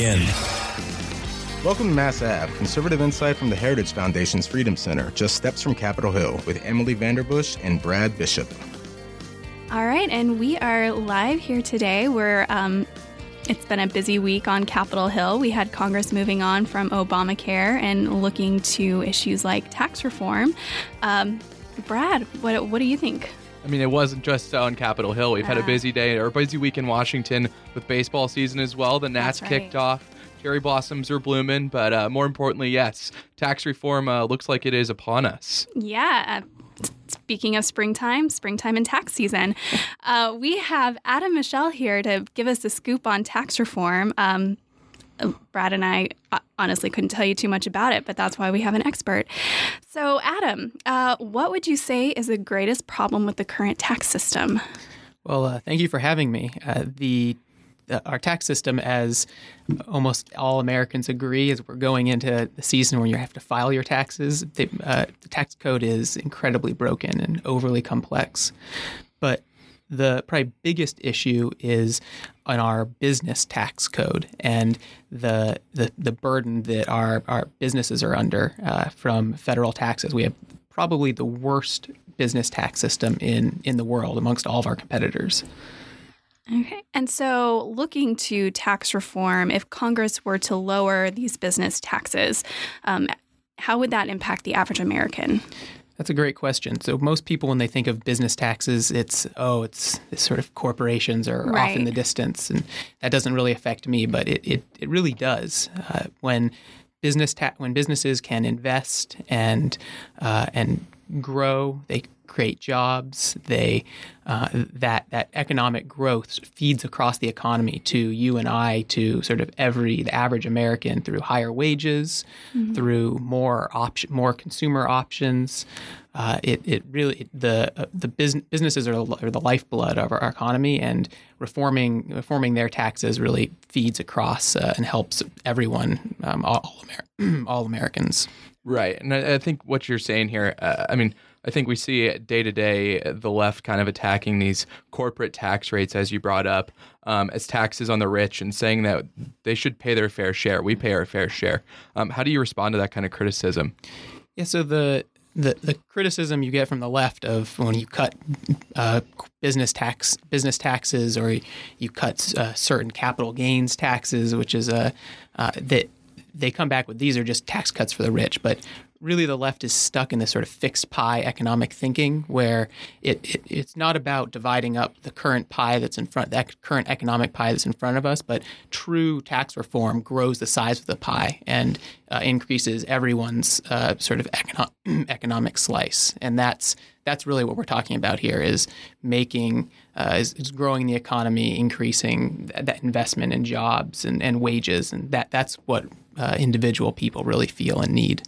begin. Welcome to Mass Ave, conservative insight from the Heritage Foundation's Freedom Center, just steps from Capitol Hill, with Emily Vanderbush and Brad Bishop. All right, and we are live here today. We're um, it's been a busy week on Capitol Hill. We had Congress moving on from Obamacare and looking to issues like tax reform. Um, Brad, what what do you think? I mean, it wasn't just on Capitol Hill. We've had a busy day or a busy week in Washington with baseball season as well. The Nats right. kicked off. Cherry blossoms are blooming, but uh, more importantly, yes, tax reform uh, looks like it is upon us. Yeah. uh, Speaking of springtime, springtime and tax season, uh, we have Adam Michel here to give us the scoop on tax reform. Um, Brad and I uh, honestly couldn't tell you too much about it, but that's why we have an expert. So, Adam, uh, what would you say is the greatest problem with the current tax system? Well, uh, thank you for having me. Uh, the our tax system, as almost all Americans agree, is we're going into the season where you have to file your taxes. Uh, the tax code is incredibly broken and overly complex. But the probably biggest issue is on our business tax code and the the, the burden that our, our businesses are under uh, from federal taxes. We have probably the worst business tax system in, in the world amongst all of our competitors. Okay. And so, looking to tax reform, if Congress were to lower these business taxes, um, how would that impact the average American? That's a great question. So most people, when they think of business taxes, it's oh, it's, it's sort of corporations are off in the distance, and that doesn't really affect me, but it it, it really does. Uh, when business ta- when businesses can invest and uh, and grow, they create jobs. They uh, that that economic growth feeds across the economy to you and I, to sort of every the average American through higher wages, through more option, more consumer options. Uh, it it really it, the uh, the business, businesses are, the- are the lifeblood of our economy, and reforming reforming their taxes really feeds across uh, and helps everyone, um, all all, Amer- all Americans. Right. And I, I think what you're saying here, uh, I mean, I think we see day to day the left kind of attacking these corporate tax rates, as you brought up, um, as taxes on the rich and saying that they should pay their fair share. We pay our fair share. Um, how do you respond to that kind of criticism? Yeah, so the the, the criticism you get from the left of when you cut uh, business tax business taxes or you cut uh, certain capital gains taxes, which is a uh, that they come back with these are just tax cuts for the rich, but really the left is stuck in this sort of fixed pie economic thinking where it, it it's not about dividing up the current pie that's in front that current economic pie that's in front of us but true tax reform grows the size of the pie and uh, increases everyone's uh, sort of econo- economic slice. And that's that's really what we're talking about here is making uh, is, is growing the economy increasing th- that investment in jobs and, and wages and that that's what uh, individual people really feel and need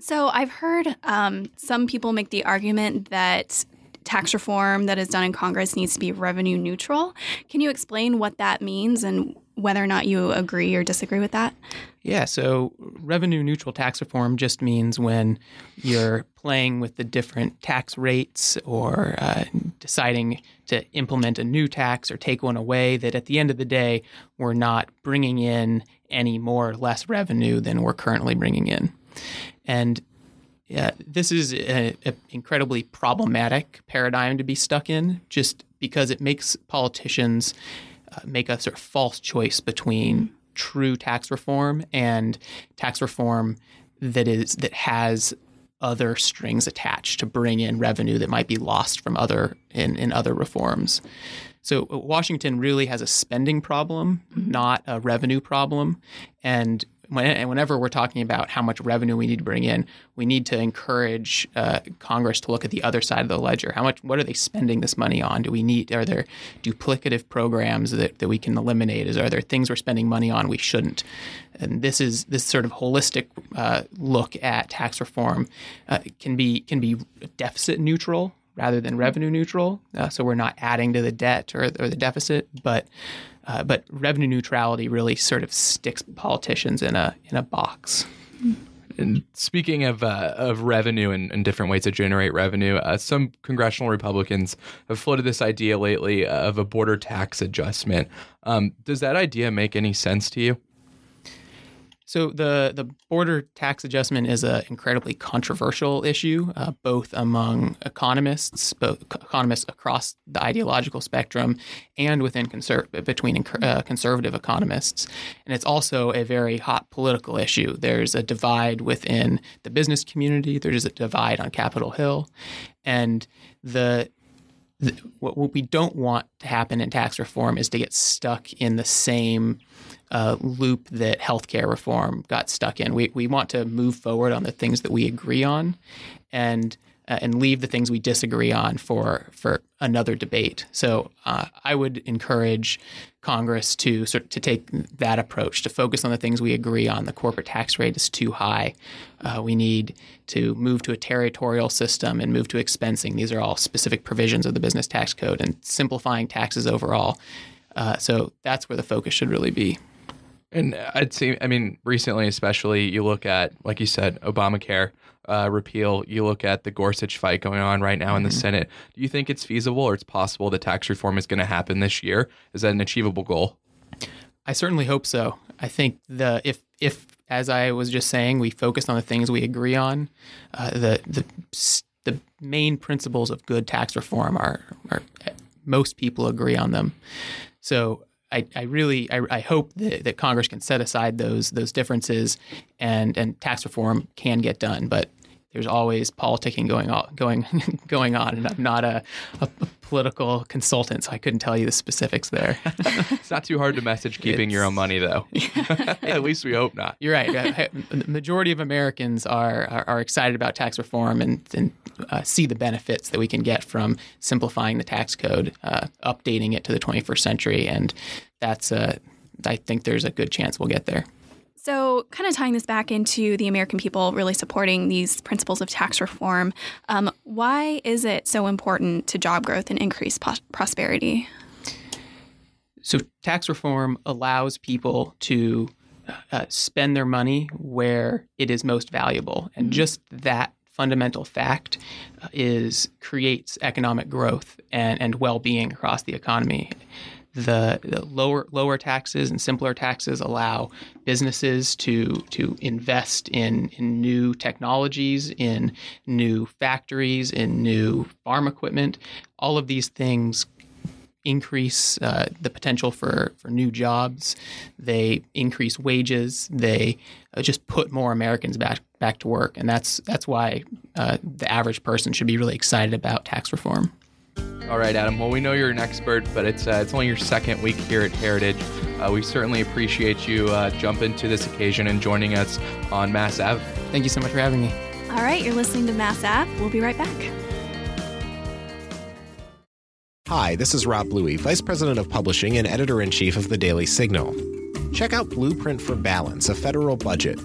So, I've heard um, some people make the argument that tax reform that is done in Congress needs to be revenue neutral. Can you explain what that means and whether or not you agree or disagree with that? Yeah, so revenue neutral tax reform just means when you're playing with the different tax rates or uh, deciding to implement a new tax or take one away, that at the end of the day, we're not bringing in any more or less revenue than we're currently bringing in. And yeah, this is an incredibly problematic paradigm to be stuck in just because it makes politicians uh, make a sort of false choice between true tax reform and tax reform that is that has other strings attached to bring in revenue that might be lost from other in, in other reforms. So Washington really has a spending problem, mm-hmm. not a revenue problem, and when, and whenever we're talking about how much revenue we need to bring in, we need to encourage uh, Congress to look at the other side of the ledger. How much? What are they spending this money on? Do we need? Are there duplicative programs that, that we can eliminate? Is are there things we're spending money on we shouldn't? And this is this sort of holistic uh, look at tax reform uh, can be can be deficit neutral rather than revenue neutral. Uh, so we're not adding to the debt or, or the deficit, but uh, but revenue neutrality really sort of sticks politicians in a in a box. And speaking of uh, of revenue and, and, different ways to generate revenue, uh, some congressional Republicans have floated this idea lately of a border tax adjustment. Um, does that idea make any sense to you? So the the border tax adjustment is an incredibly controversial issue, uh, both among economists, both economists across the ideological spectrum, and within conser- between uh, conservative economists. And it's also a very hot political issue. There's a divide within the business community. There's a divide on Capitol Hill, and the what we don't want to happen in tax reform is to get stuck in the same uh, loop that healthcare reform got stuck in. We, we want to move forward on the things that we agree on and uh, and leave the things we disagree on for for another debate. So uh, I would encourage Congress to sort to take that approach to focus on the things we agree on. The corporate tax rate is too high. Uh, we need to move to a territorial system and move to expensing. These are all specific provisions of the business tax code and simplifying taxes overall. Uh, so that's where the focus should really be. And I'd say, I mean, recently, especially, you look at, like you said, Obamacare uh, repeal. You look at the Gorsuch fight going on right now in the mm-hmm. Senate. Do you think it's feasible or it's possible that tax reform is going to happen this year? Is that an achievable goal? I certainly hope so. I think the if if as I was just saying, we focus on the things we agree on, uh, the the the main principles of good tax reform are, are most people agree on them. So I, I really I, I hope that, that, Congress can set aside those those differences and and tax reform can get done. But there's always politicking going on going going on, and I'm not a, a, political consultant, so I couldn't tell you the specifics there. it's not too hard to message keeping it's, your own money, though. At least we hope not. You're right. the majority of Americans are, are, are excited about tax reform and, and uh, see the benefits that we can get from simplifying the tax code, uh, updating it to the 21st century, and that's uh, I think there's a good chance we'll get there. So, kind of tying this back into the American people really supporting these principles of tax reform, um, why is it so important to job growth and increased po- prosperity? So, tax reform allows people to uh, spend their money where it is most valuable, and mm-hmm. just that fundamental fact uh, is creates economic growth and, and well-being across the economy the, the, lower lower taxes and simpler taxes allow businesses to to invest in, in new technologies, in new factories, in new farm equipment. All of these things increase uh, the potential for, for new jobs. They increase wages. They uh, just put more Americans back back to work, and that's that's why uh, the average person should be really excited about tax reform. All right, Adam. Well, we know you're an expert, but it's uh, it's only your second week here at Heritage. Uh, we certainly appreciate you uh, jumping to this occasion and joining us on Mass Ave. Thank you so much for having me. All right, you're listening to Mass Ave. We'll be right back. Hi, this is Rob Bluey, Vice President of Publishing and Editor in Chief of the Daily Signal. Check out Blueprint for Balance, a federal budget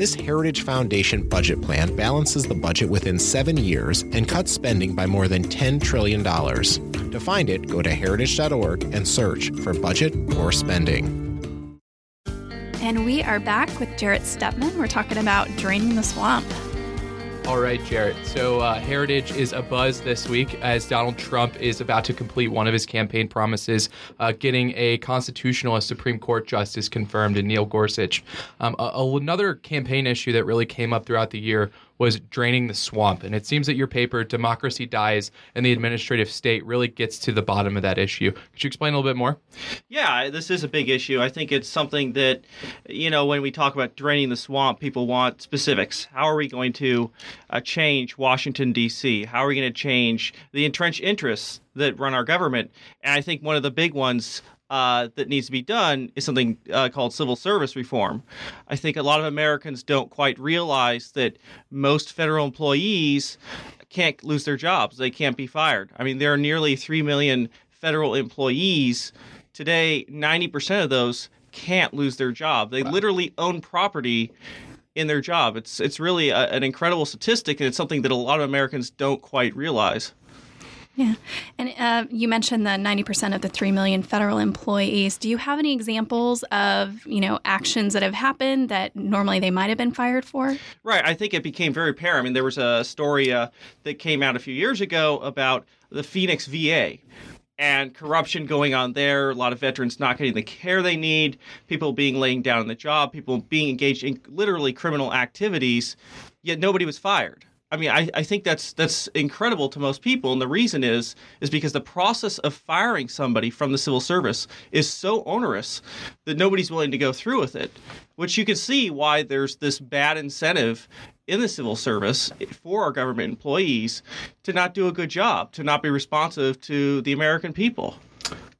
this Heritage Foundation budget plan balances the budget within seven years and cuts spending by more than $10 trillion. To find it, go to heritage.org and search for budget or spending. And we are back with Jarrett Stepman. We're talking about draining the swamp. All right, Jarrett. So, uh, Heritage is a buzz this week as Donald Trump is about to complete one of his campaign promises, uh, getting a constitutional Supreme Court justice confirmed in Neil Gorsuch. Um, a- another campaign issue that really came up throughout the year was draining the swamp. And it seems that your paper, Democracy Dies and the Administrative State, really gets to the bottom of that issue. Could you explain a little bit more? Yeah, this is a big issue. I think it's something that, you know, when we talk about draining the swamp, people want specifics. How are we going to uh, change Washington, D.C.? How are we going to change the entrenched interests that run our government? And I think one of the big ones uh, that needs to be done is something uh, called civil service reform. I think a lot of Americans don't quite realize that most federal employees can't lose their jobs. They can't be fired. I mean, there are nearly 3 million federal employees. Today, 90% of those can't lose their job. They wow. literally own property in their job. It's it's really a, an incredible statistic, and it's something that a lot of Americans don't quite realize. Yeah. And uh, you mentioned the 90% of the 3 million federal employees. Do you have any examples of, you know, actions that have happened that normally they might have been fired for? Right. I think it became very apparent. I mean, there was a story uh, that came out a few years ago about the Phoenix VA and corruption going on there, a lot of veterans not getting the care they need, people being laying down in the job, people being engaged in literally criminal activities, yet nobody was fired. I mean, I, I think that's that's incredible to most people, and the reason is is because the process of firing somebody from the civil service is so onerous that nobody's willing to go through with it. Which you can see why there's this bad incentive in the civil service for our government employees to not do a good job, to not be responsive to the American people.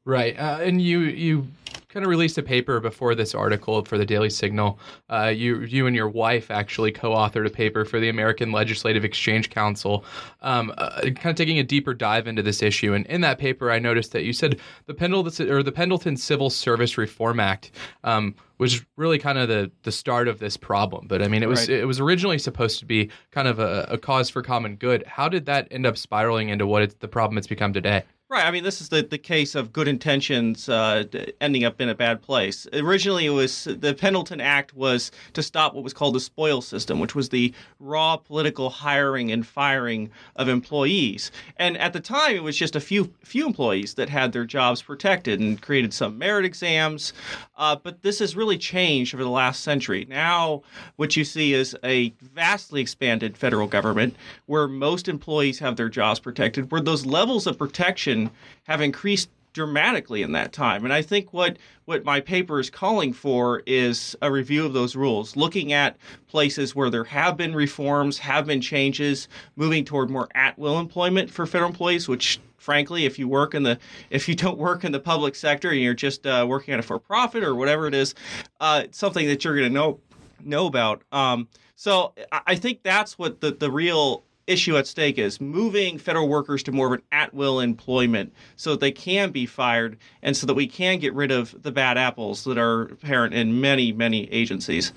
Right, uh, and you you kind of released a paper before this article for the Daily Signal. Uh, you you and your wife actually co-authored a paper for the American Legislative Exchange Council, um, uh, kind of taking a deeper dive into this issue. And in that paper, I noticed that you said the Pendleton or the Pendleton Civil Service Reform Act. Um, was really kind of the the start of this problem. But I mean, it was right. it was originally supposed to be kind of a, a, cause for common good. How did that end up spiraling into what it's, the problem it's become today? Right. I mean, this is the, the case of good intentions uh, ending up in a bad place. Originally, it was the Pendleton Act was to stop what was called the spoil system, which was the raw political hiring and firing of employees. And at the time, it was just a few few employees that had their jobs protected and created some merit exams. Uh, but this has really changed over the last century. Now, what you see is a vastly expanded federal government where most employees have their jobs protected, where those levels of protection have increased dramatically in that time. And I think what what my paper is calling for is a review of those rules, looking at places where there have been reforms, have been changes, moving toward more at-will employment for federal employees, which frankly, if you work in the if you don't work in the public sector and you're just uh, working at a for-profit or whatever it is, uh, something that you're going to know know about. Um, so I think that's what the the real issue at stake is moving federal workers to more of an at will employment so that they can be fired and so that we can get rid of the bad apples that are apparent in many, many agencies.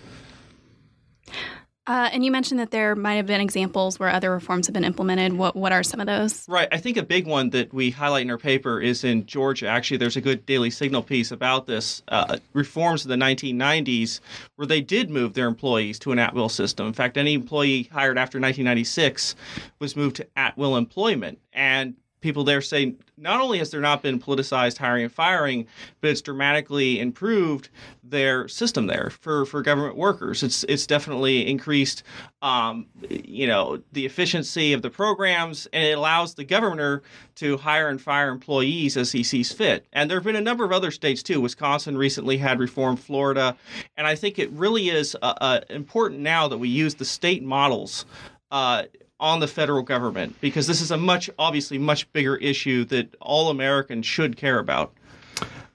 Uh, and you mentioned that there might have been examples where other reforms have been implemented. What what are some of those? Right. I think a big one that we highlight in our paper is in Georgia. Actually, there's a good Daily Signal piece about this uh, reforms in the 1990s, where they did move their employees to an at-will system. In fact, any employee hired after 1996 was moved to at-will employment, and people there say not only has there not been politicized hiring and firing, but it's dramatically improved their system there for, for government workers. It's it's definitely increased, um, you know, the efficiency of the programs, and it allows the governor to hire and fire employees as he sees fit. And there have been a number of other states too. Wisconsin recently had reform, Florida, and I think it really is uh, uh, important now that we use the state models. Uh, on the federal government because this is a much obviously much bigger issue that all Americans should care about.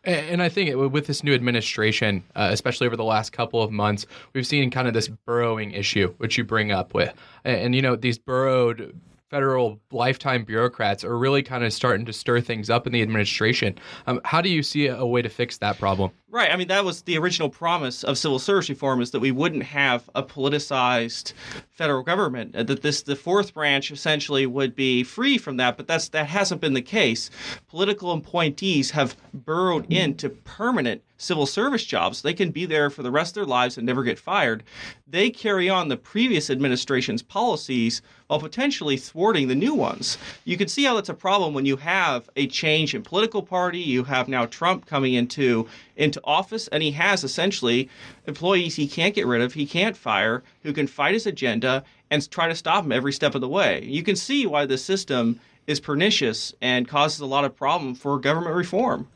And I think with this new administration, uh, especially over the last couple of months, we've seen kind of this burrowing issue, which you bring up with, and, and you know these burrowed federal lifetime bureaucrats are really kind of starting to stir things up in the administration. Um, how do you see a way to fix that problem? Right. I mean, that was the original promise of civil service reform is that we wouldn't have a politicized federal government. Uh, that this the fourth branch essentially would be free from that, but that's that hasn't been the case. Political appointees have burrowed into permanent civil service jobs. They can be there for the rest of their lives and never get fired. They carry on the previous administration's policies while potentially thwarting the new ones. You can see how that's a problem when you have a change in political party. You have now Trump coming into into office, and he has essentially employees he can't get rid of, he can't fire, who can fight his agenda and try to stop him every step of the way. You can see why the system is pernicious and causes a lot of problem for government reform.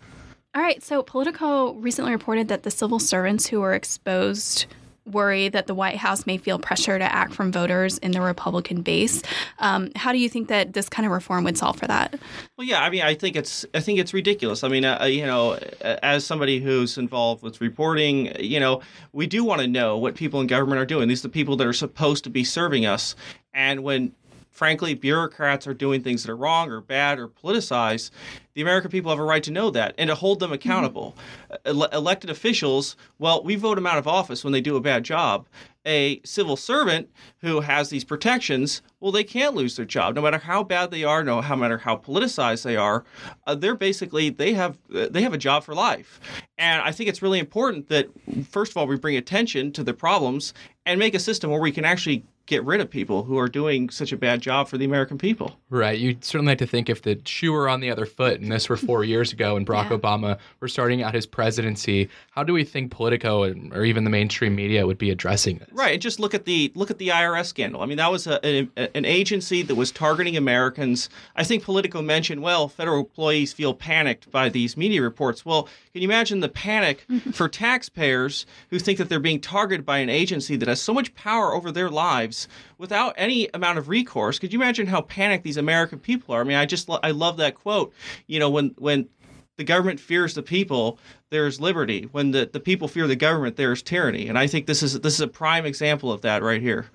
All right, so Politico recently reported that the civil servants who were exposed worry that the White House may feel pressure to act from voters in the Republican base. Um, how do you think that this kind of reform would solve for that? Well, yeah, I mean, I think it's I think it's ridiculous. I mean, uh, you know, as somebody who's involved with reporting, you know, we do want to know what people in government are doing. These are the people that are supposed to be serving us, and when frankly, bureaucrats are doing things that are wrong or bad or politicized, the American people have a right to know that and to hold them accountable. Ele- elected officials, well, we vote them out of office when they do a bad job. A civil servant who has these protections, well, they can't lose their job, no matter how bad they are, no matter how politicized they are. Uh, they're basically they have uh, they have a job for life, and I think it's really important that first of all we bring attention to the problems and make a system where we can actually get rid of people who are doing such a bad job for the American people. Right. You certainly like to think if the shoe were on the other foot, and this were four years ago, and Barack Yeah. Obama were starting out his presidency, how do we think Politico and, or even the mainstream media would be addressing this? Right, and just look at the look at the IRS scandal. I mean, that was a, an, an agency that was targeting Americans. I think Politico mentioned, well, federal employees feel panicked by these media reports. Well, can you imagine the panic for taxpayers who think that they're being targeted by an agency that has so much power over their lives without any amount of recourse? Could you imagine how panicked these American people are? I mean, I just I love that quote. You know, when when the government fears the people, there is liberty. When the, the people fear the government, there is tyranny. And I think this is this is a prime example of that right here.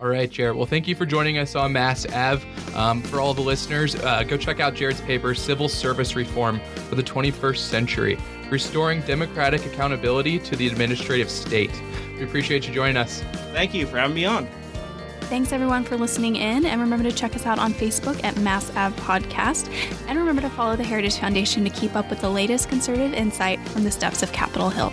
All right, Jarrett. Well, thank you for joining us on Mass Ave. Um, for all the listeners, uh, go check out Jarrett's paper, Civil Service Reform for the 21st Century Restoring Democratic Accountability to the Administrative State. We appreciate you joining us. Thank you for having me on. Thanks everyone for listening in, and remember to check us out on Facebook at Mass Ave Podcast. And remember to follow the Heritage Foundation to keep up with the latest conservative insight from the steps of Capitol Hill.